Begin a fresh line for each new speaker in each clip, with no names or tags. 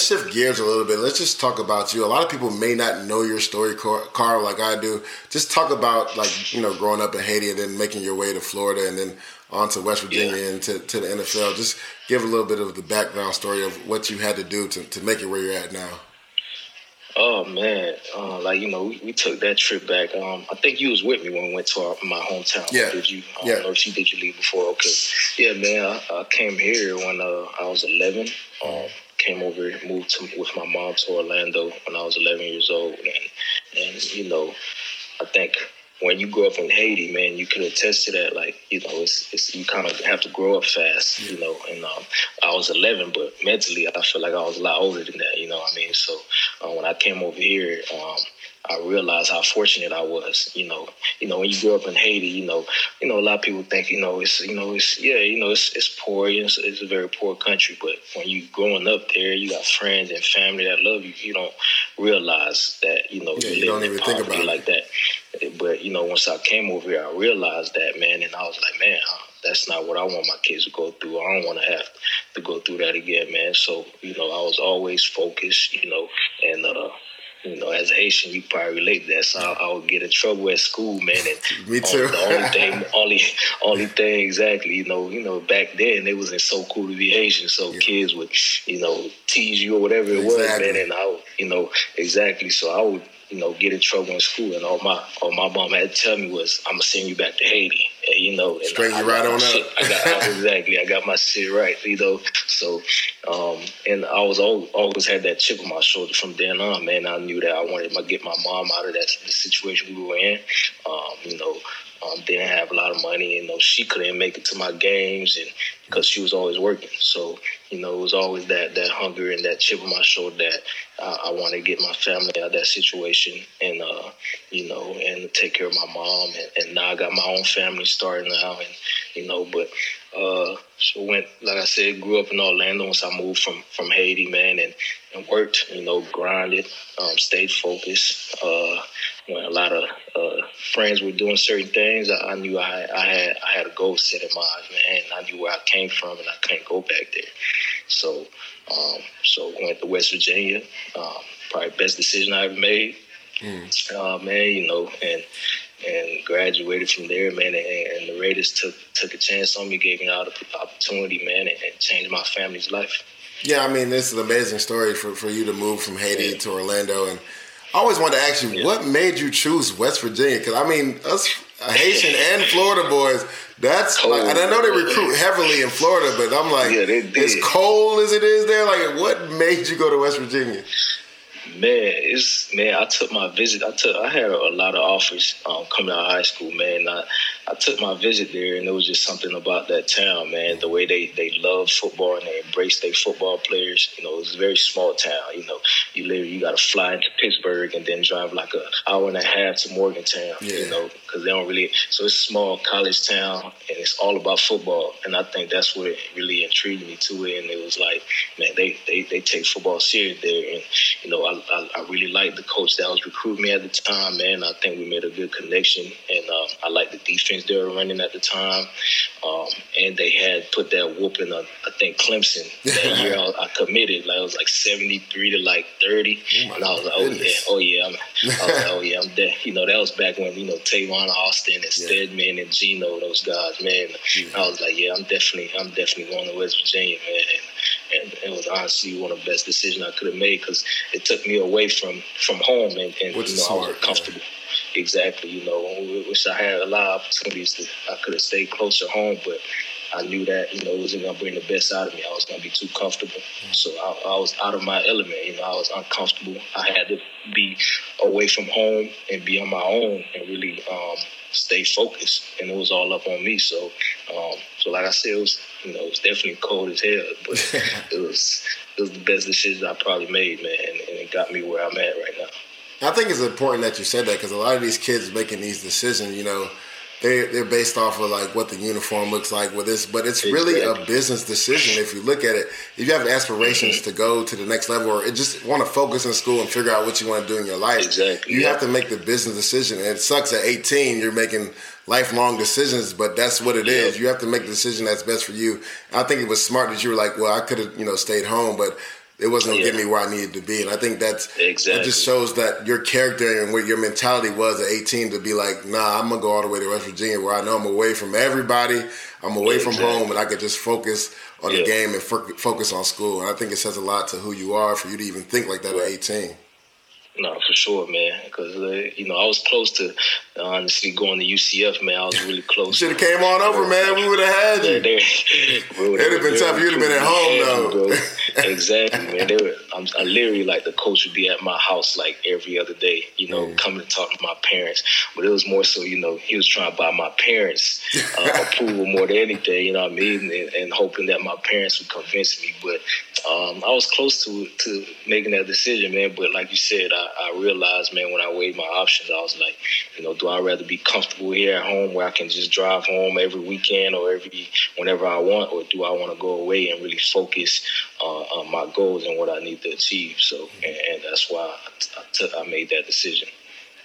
let's shift gears a little bit. Let's just talk about you. A lot of people may not know your story, Karl, like I do. Just talk about like you know growing up in Haiti and then making your way to Florida and then on to West Virginia yeah. and to, to the NFL. Just give a little bit of the background story of what you had to do to, to make it where you're at now.
Oh man, uh, like you know, we, we, took that trip back. Um, I think you was with me when we went to our, my hometown.
Yeah.
Did you?
I yeah.
know if you did you leave before. Okay. Yeah, man. I, I came here when uh, I was 11. Um, came over, moved to, with my mom to Orlando when I was 11 years old, and and you know, I think when you grow up in Haiti, man, you can attest to that. Like, you know, it's, it's you kind of have to grow up fast, you know. And um, I was 11, but mentally, I feel like I was a lot older than that. You know what I mean? So uh, when I came over here, um, I realized how fortunate I was. You know, you know, when you grow up in Haiti, you know, you know, a lot of people think, you know, it's, you know, it's, yeah, you know, it's, it's poor. It's, it's a very poor country. But when you growing up there, you got friends and family that love you. You don't realize that, you know,
yeah, you don't even think about
like
it.
that. But you know, once I came over here, I realized that, man, and I was like, man, that's not what I want my kids to go through. I don't want to have to go through that again, man. So, you know, I was always focused, you know, and uh, you know, as a Haitian, you probably relate to that. So I, I, would get in trouble at school, man. And
Me too.
the only thing, only, only thing, exactly. You know, you know, back then it wasn't so cool to be Haitian, so yeah. kids would, you know, tease you or whatever it exactly. was, man. And I, would, you know, exactly. So I would, you know, get in trouble in school, and all my, all my mom had to tell me was, "I'm gonna send you back to Haiti." And, you know, and
straighten you right on up.
I got exactly. I got my shit right, you know. So, um, and I was always, always had that chip on my shoulder from then on, man. I knew that I wanted to get my mom out of that the situation we were in. Um, you know, um, didn't have a lot of money, and you know, she couldn't make it to my games, and because she was always working. So you know, it was always that that hunger and that chip on my shoulder that uh, I want to get my family out of that situation, and uh, you know, and take care of my mom. And, and, now I got my own family starting now, and you know, but uh, so went like I said, grew up in Orlando once I moved from from Haiti, man, and and worked, you know, grinded, um, stayed focused. Uh, when a lot of uh, friends were doing certain things, I, I knew I, I, had I had a goal set in mind, man. And I knew where I came from, and I couldn't go back there. So, um, so went to West Virginia. Um, probably best decision I ever made. Mm. Uh, man, you know, and and graduated from there, man. And, and, the Raiders took took a chance on me, gave me an opportunity, man, and, and changed my family's life.
Yeah, I mean, this is an amazing story for, for you to move from Haiti to Orlando and I always wanted to ask you, yeah. what made you choose West Virginia? Because I mean, us Haitian and Florida boys, that's like, and I know they recruit heavily in Florida, but I'm like,
yeah,
as cold as it is there, like, what made you go to West Virginia?
Man, it's man. I took my visit. I took. I had a, lot of offers um, coming out of high school. Man, I, I took my visit there, and it was just something about that town, man. The way they they love football and they embrace their football players. You know, it's a very small town. You know, you live. You got to fly into Pittsburgh and then drive like an hour and a half to Morgantown.
Yeah.
You know, because they don't really. So it's a small college town, and it's all about football. And I think that's what really intrigued me to it. And it was like, man, they they, they take football serious there, and you know, I, I, I really liked the coach that was recruiting me at the time, man. I think we made a good connection, and um, I like the defense they were running at the time. Um, and they had put that whooping on, I think, Clemson. That year I, I, committed, like, it was like 73 to like 30. Oh and I was like, oh, yeah, oh, yeah. I'm, I was like, oh, yeah, I'm dead. You know, that was back when, you know, Tavon Austin and yeah. Stedman and Geno, those guys, man. Yeah. I was like, yeah, I'm definitely, I'm definitely going to West Virginia, man. And, and it was honestly one of the best decisions I could have made because it took me away from from home and, and you know
smart,
I was comfortable. Yeah exactly. You know, wish I had a lot of opportunities that I could have stayed closer home, but I knew that you know it wasn't gonna bring the best out of me. I was gonna be too comfortable, so I, I, was out of my element. You know, I was uncomfortable. I had to be away from home and be on my own and really um, stay focused. And it was all up on me. So, um, so like I said, it was you know it was definitely cold as hell, but it was it was the best decision I probably made, man, and, it got me where I'm at right now.
I think it's important that you said that because a lot of these kids making these decisions, you know, they they're based off of like what the uniform looks like with this, but it's really a business decision if you look at it. If you have aspirations mm-hmm. to go to the next level or just want to focus in school and figure out what you want to do in your life,
exactly.
you yeah. have to make the business decision. And it sucks at 18 you're making lifelong decisions, but that's what it yeah. is. You have to make the decision that's best for you. I think it was smart that you were like, well, I could have you know stayed home, but it wasn't gonna yeah. get me where I needed to be. And I think that's
exactly.
It just shows that your character and what your mentality was at 18 to be like, nah, I'm gonna go all the way to West Virginia where I know I'm away from everybody, I'm away exactly. from home, and I could just focus on yeah. the game and focus on school. And I think it says a lot to who you are for you to even think like that right. at 18.
No, for sure, man. Because uh, you know I was close to uh, honestly going to UCF, man. I was really close.
Should have came on over, man. We would have had you. It'd have been tough. You'd have been at home though.
exactly, man. They were, I'm, I literally like the coach would be at my house like every other day. You know, mm. coming to talk to my parents. But it was more so, you know, he was trying to buy my parents uh, approval more than anything. You know what I mean? And, and, hoping that my parents would convince me. But um, I was close to to making that decision, man. But like you said, I, I realized, man, when I weighed my options, I was like, you know, do I rather be comfortable here at home where I can just drive home every weekend or every whenever I want, or do I want to go away and really focus uh, on my goals and what I need to achieve? So, and, and that's why I, I, took, I made that decision.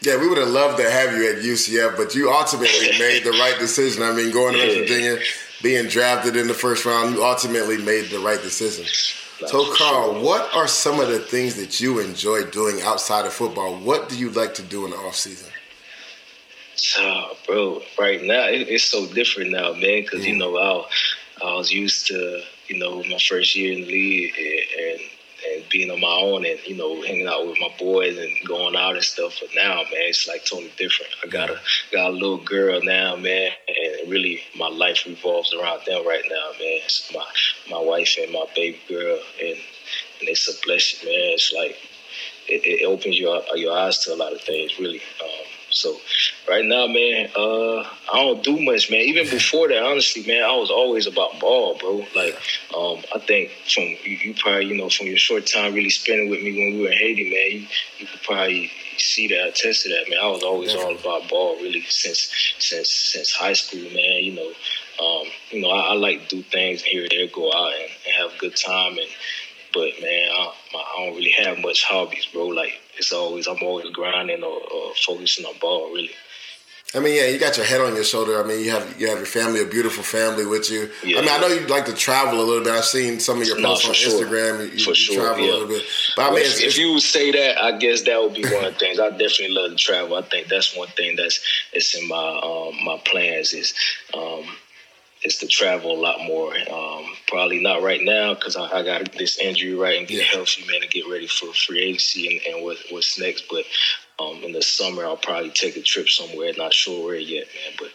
Yeah, we would have loved to have you at UCF, but you ultimately made the right decision. I mean, going to West Virginia, being drafted in the first round, you ultimately made the right decision. So, Karl, what are some of the things that you enjoy doing outside of football? What do you like to do in the off season?
So, bro, right now it, it's so different now, man. Because mm. you know, I, I was used to, you know, my first year in the league and and being on my own and you know hanging out with my boys and going out and stuff. But now, man, it's like totally different. I got a got a little girl now, man, and really my life revolves around them right now, man. It's my my wife and my baby girl, and and it's a blessing, man. It's like it, it opens your your eyes to a lot of things, really. Um, so right now, man, uh, I don't do much, man. Even before that, honestly, man, I was always about ball, bro. Like, um, I think from you, you, probably, you know, from your short time really spending with me when we were in Haiti, man, you, you could probably see that, attest to that, man. I was always all about ball, really, since since since high school, man. You know, um, you know, I, I, like to do things here and there, go out and, and have a good time, and but man, I, I don't really have much hobbies, bro. Like it's always I'm always grinding or, or focusing on ball, really.
I mean, yeah, you got your head on your shoulder. I mean, you have you have your family, a beautiful family with you. Yeah. I mean, I know you like to travel a little bit. I've seen some of your posts no, on sure. Instagram. You, for you sure, travel yeah. a little bit.
But I mean, if, if you say that, I guess that would be one of the things. I definitely love to travel. I think that's one thing that's it's in my um, my plans is um, is to travel a lot more. Um, probably not right now because I, I, got this injury right and get yeah. healthy, man, and get ready for free agency and, and what, what's next. But um, in the summer, I'll probably take a trip somewhere. Not sure where yet, man. But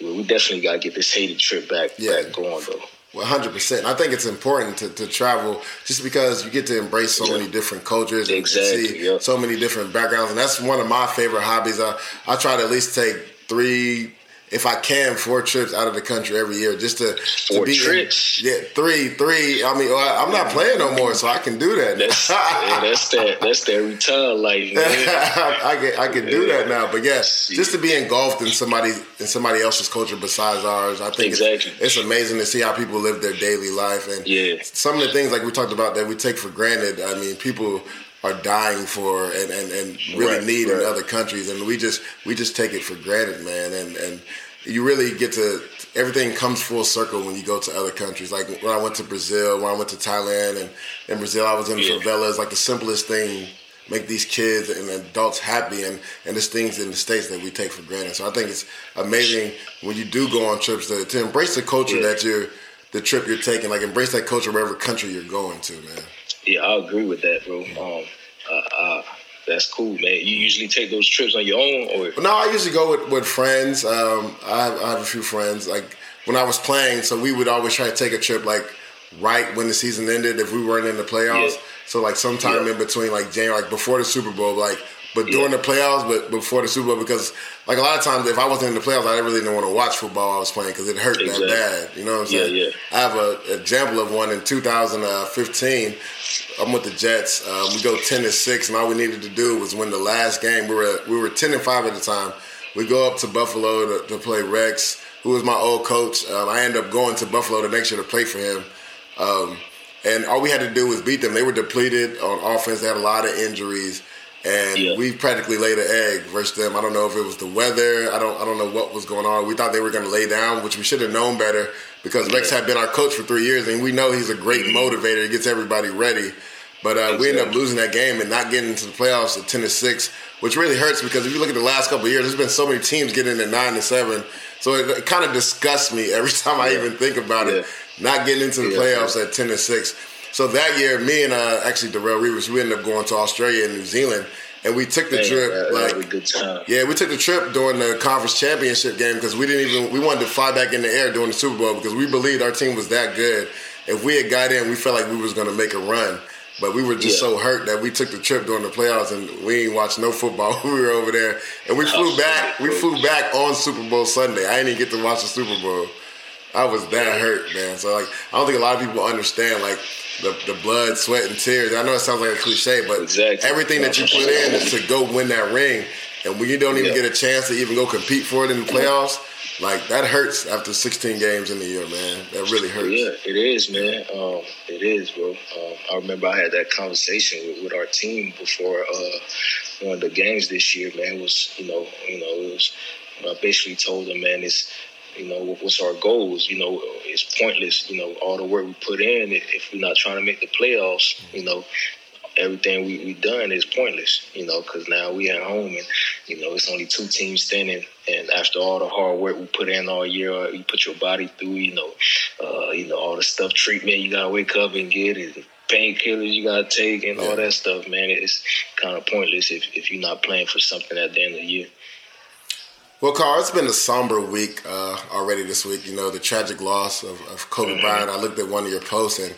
we definitely got to get this Haiti trip back yeah. back going though.
One hundred percent. I think it's important to, to travel just because you get to embrace so yeah. many different cultures and
exactly,
see so many different backgrounds, and that's one of my favorite hobbies. I I try to at least take three if I can, four trips out of the country every year just to,
four
to be
trips.
In, yeah, three, three. I mean, I'm not playing no more, so I can do that.
That's, yeah, that's that. That's that return life.
I can I can do that now, but yes, yeah, just to be engulfed in somebody in somebody else's culture besides ours, I think
exactly.
it's, it's, amazing to see how people live their daily life and
yeah.
some of the things like we talked about that we take for granted. I mean, people are dying for and, and, and really right, need right. in other countries and we just we just take it for granted man and and you really get to everything comes full circle when you go to other countries like when I went to Brazil when I went to Thailand and in Brazil I was in yeah. favelas like the simplest thing make these kids and adults happy and and there's things in the states that we take for granted so I think it's amazing when you do go on trips to, to embrace the culture yeah. that you're the trip you're taking like embrace that culture wherever country you're going to man
yeah, I agree with that, bro. Um, uh, uh, that's cool, man. You usually take those trips on your own, or
no? I usually go with, with friends. Um, I, have, I have a few friends. Like when I was playing, so we would always try to take a trip like right when the season ended if we weren't in the playoffs. Yeah. So like sometime yeah. in between, like January, like before the Super Bowl, like but during yeah. the playoffs, but before the Super Bowl, because like a lot of times, if I wasn't in the playoffs, I really didn't want to watch football I was playing because it hurt exactly. that bad. You know what I'm saying?
Yeah, yeah. I
have a example of one in 2015. I'm with the Jets. Um, we go 10 to six, and all we needed to do was win the last game. We were we were 10 and five at the time. We go up to Buffalo to, to play Rex, who was my old coach. Um, I ended up going to Buffalo the next year to play for him. Um, and all we had to do was beat them. They were depleted on offense. They had a lot of injuries and yeah. we practically laid an egg versus them. I don't know if it was the weather. I don't I don't know what was going on. We thought they were going to lay down, which we should have known better because Rex had been our coach for three years, and we know he's a great motivator. He gets everybody ready. But uh, we ended up losing that game and not getting into the playoffs at ten to six, which really hurts because if you look at the last couple of years, there's been so many teams getting in at nine to seven. So it, it kind of disgusts me every time I even think about it. Not getting into the playoffs at ten to six. So that year, me and uh, actually Darrelle Revis, we ended up going to Australia and New Zealand, and we took the trip.
That, like, good time.
Yeah, we took the trip during the conference championship game because we didn't even we wanted to fly back in the air during the Super Bowl because we believed our team was that good. If we had got in, we felt like we was going to make a run. But we were just yeah. so hurt that we took the trip during the playoffs and we ain't watched no football. we were over there and we flew back. We flew back on Super Bowl Sunday. I didn't even get to watch the Super Bowl. I was that hurt, man. So like, I don't think a lot of people understand like the, the blood, sweat, and tears. I know it sounds like a cliche, but exactly. everything that you put in is to go win that ring. And when you don't even yeah. get a chance to even go compete for it in the playoffs, like that hurts after 16 games in the year, man. That really hurts.
Yeah, it is, man. Um, it is, bro. Um, I remember I had that conversation with, with our team before uh, one of the games this year, man. Was you know, you know, it was. I basically told them, man, it's you know, what's our goals? You know, it's pointless. You know, all the work we put in, if we're not trying to make the playoffs, you know, everything we we done is pointless. You know, because now we at home and you know it's only two teams standing. And after all the hard work we put in all year, you put your body through. You know, uh, you know all the stuff treatment you gotta wake up and get and painkillers you gotta take and all that stuff. Man, it's kind of pointless if if you're not playing for something at the end of the year.
Well, Karl, it's been a somber week uh, already this week. You know, the tragic loss of, of Kobe mm-hmm. Bryant. I looked at one of your posts, and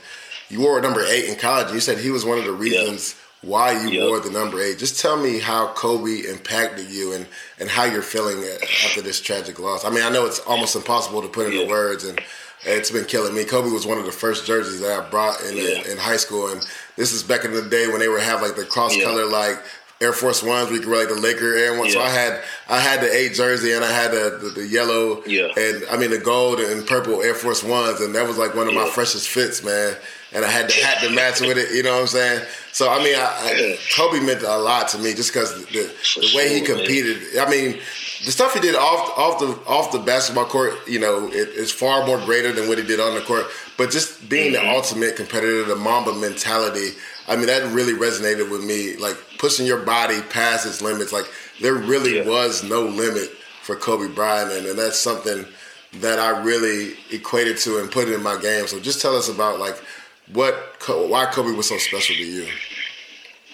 you wore number eight in college. You said he was one of the reasons yep. why you yep. wore the number eight. Just tell me how Kobe impacted you and, and how you're feeling after this tragic loss. I mean, I know it's almost impossible to put into yep. words, and it's been killing me. Kobe was one of the first jerseys that I brought in, in, in, high school, and this is back in the day when they were have like the cross color like Air Force Ones. We could wear like the Laker Air One. Yeah. So I had I had the eight jersey and I had the, the, the, yellow
yeah.
and I mean the gold and purple Air Force Ones, and that was like one of yeah. my freshest fits, man. And I had the hat to match with it. You know what I'm saying? So I mean, I, I, Kobe meant a lot to me just because the, the way he competed. I mean, the stuff he did off off the off the basketball court, you know, it, is far more greater than what he did on the court. But just being mm-hmm. the ultimate competitor, the Mamba mentality I mean, that really resonated with me. Like pushing your body past its limits. Like there really yeah. was no limit for Kobe Bryant, and, and that's something that I really equated to and put it in my game. So just tell us about like what why Kobe was so special to you.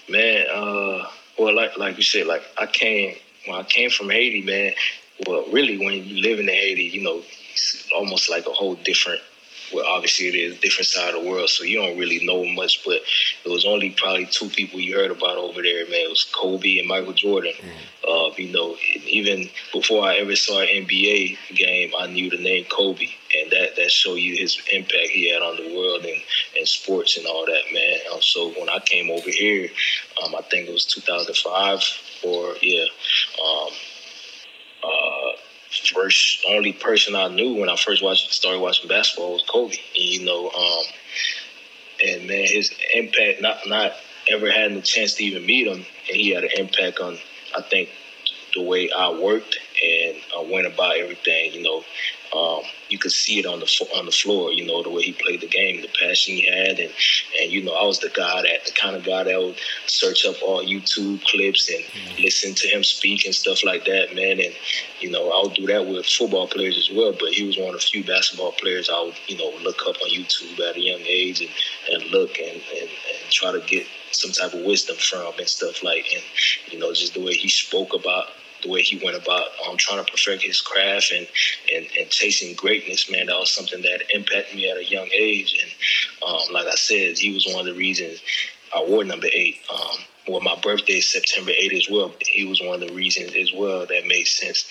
Man, uh, well, like like you said, like I came when I came from Haiti, man. Well, really, when you live in Haiti, you know, it's almost like a whole different well, obviously it is a different side of the world, so you don't really know much. But it was only probably two people you heard about over there, man. It was Kobe and Michael Jordan. Mm-hmm. Uh, you know, even before I ever saw an NBA game, I knew the name Kobe, and that that showed you his impact he had on the world and, and sports and all that, man. Um, so when I came over here, um, I think it was 2005 or yeah. Um, uh, first only person I knew when I first watched started watching basketball was Kobe. And, you know, um, and man, his impact not not ever had the chance to even meet him, and he had an impact on I think the way I worked and I went about everything. You know, um, you could see it on the on the floor. You know the way he played the game, the passion he had, and and you know I was the guy that the kind of guy that would search up all YouTube clips and mm-hmm. listen to him speak and stuff like that, man. And you know I would do that with football players as well. But he was one of the few basketball players I would you know look up on YouTube at a young age and and look and and, and try to get some type of wisdom from and stuff like and you know just the way he spoke about the way he went about um, trying to perfect his craft and, and, and chasing greatness, man, that was something that impacted me at a young age. And um, like I said, he was one of the reasons I wore number eight. Um, well, my birthday is September 8th as well. He was one of the reasons as well that made sense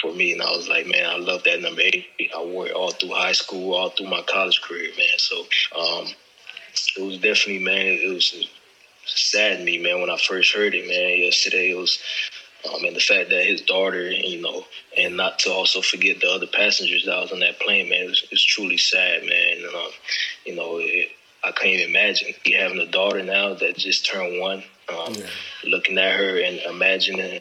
for me. And I was like, man, I love that number eight. I wore it all through high school, all through my college career, man. So um, it was definitely, man, it was sad me, man, when I first heard it, man. Yesterday it was um, and the fact that his daughter, you know, and not to also forget the other passengers that was on that plane, man, it's, it's truly sad, man. And, um, you know, it, I can't even imagine he having a daughter now that just turned one. Um, yeah. Looking at her and imagining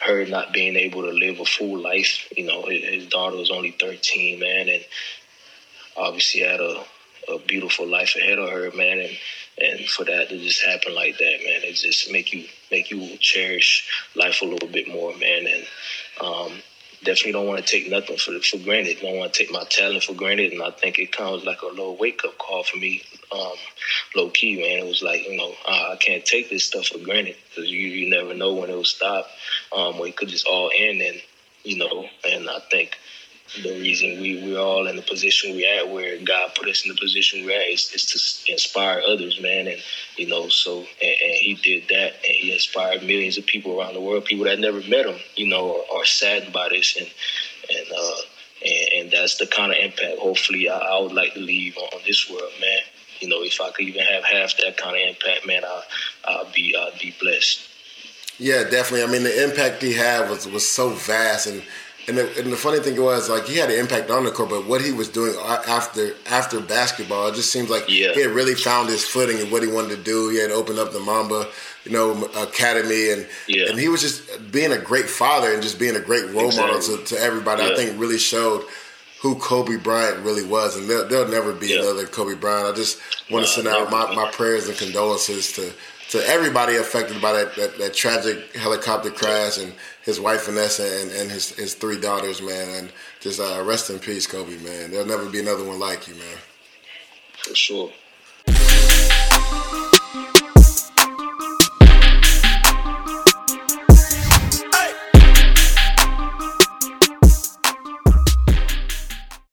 her not being able to live a full life. You know, his, his daughter was only 13, man, and obviously had a, a beautiful life ahead of her, man. And and for that to just happen like that, man, it just make you make you cherish life a little bit more, man, and um, definitely don't want to take nothing for for granted. Don't want to take my talent for granted, and I think it comes like a little wake up call for me, um, low key, man. It was like you know uh, I can't take this stuff for granted because you you never know when it will stop, um, or it could just all end, and you know, and I think the reason we, we're all in the position we're at, where God put us in the position we're at, is, is to inspire others, man. And, you know, so, and, and, He did that, and He inspired millions of people around the world, people that never met Him, you know, are, are saddened by this. And, and, uh, and, and, that's the kind of impact, hopefully, I, I, would like to leave on this world, man. You know, if I could even have half that kind of impact, man, I, I'll be, I'll be blessed.
Yeah, definitely. I mean, the impact he had was was so vast, and and the, and the, funny thing was, like, he had an impact on the court, but what he was doing after after basketball, it just seems like yeah. he had really found his footing and what he wanted to do. He had opened up the Mamba, you know, academy, and yeah. and he was just being a great father and just being a great role exactly. model to, to everybody. Yeah. I think really showed who Kobe Bryant really was, and there'll, there'll never be another Kobe Bryant. I just want to send out my, my prayers and condolences to to everybody affected by that, that, that, tragic helicopter crash and his wife Vanessa and, and his, his three daughters, man. And just uh, rest in peace, Kobe, man. There'll never be another one like you, man.
For sure.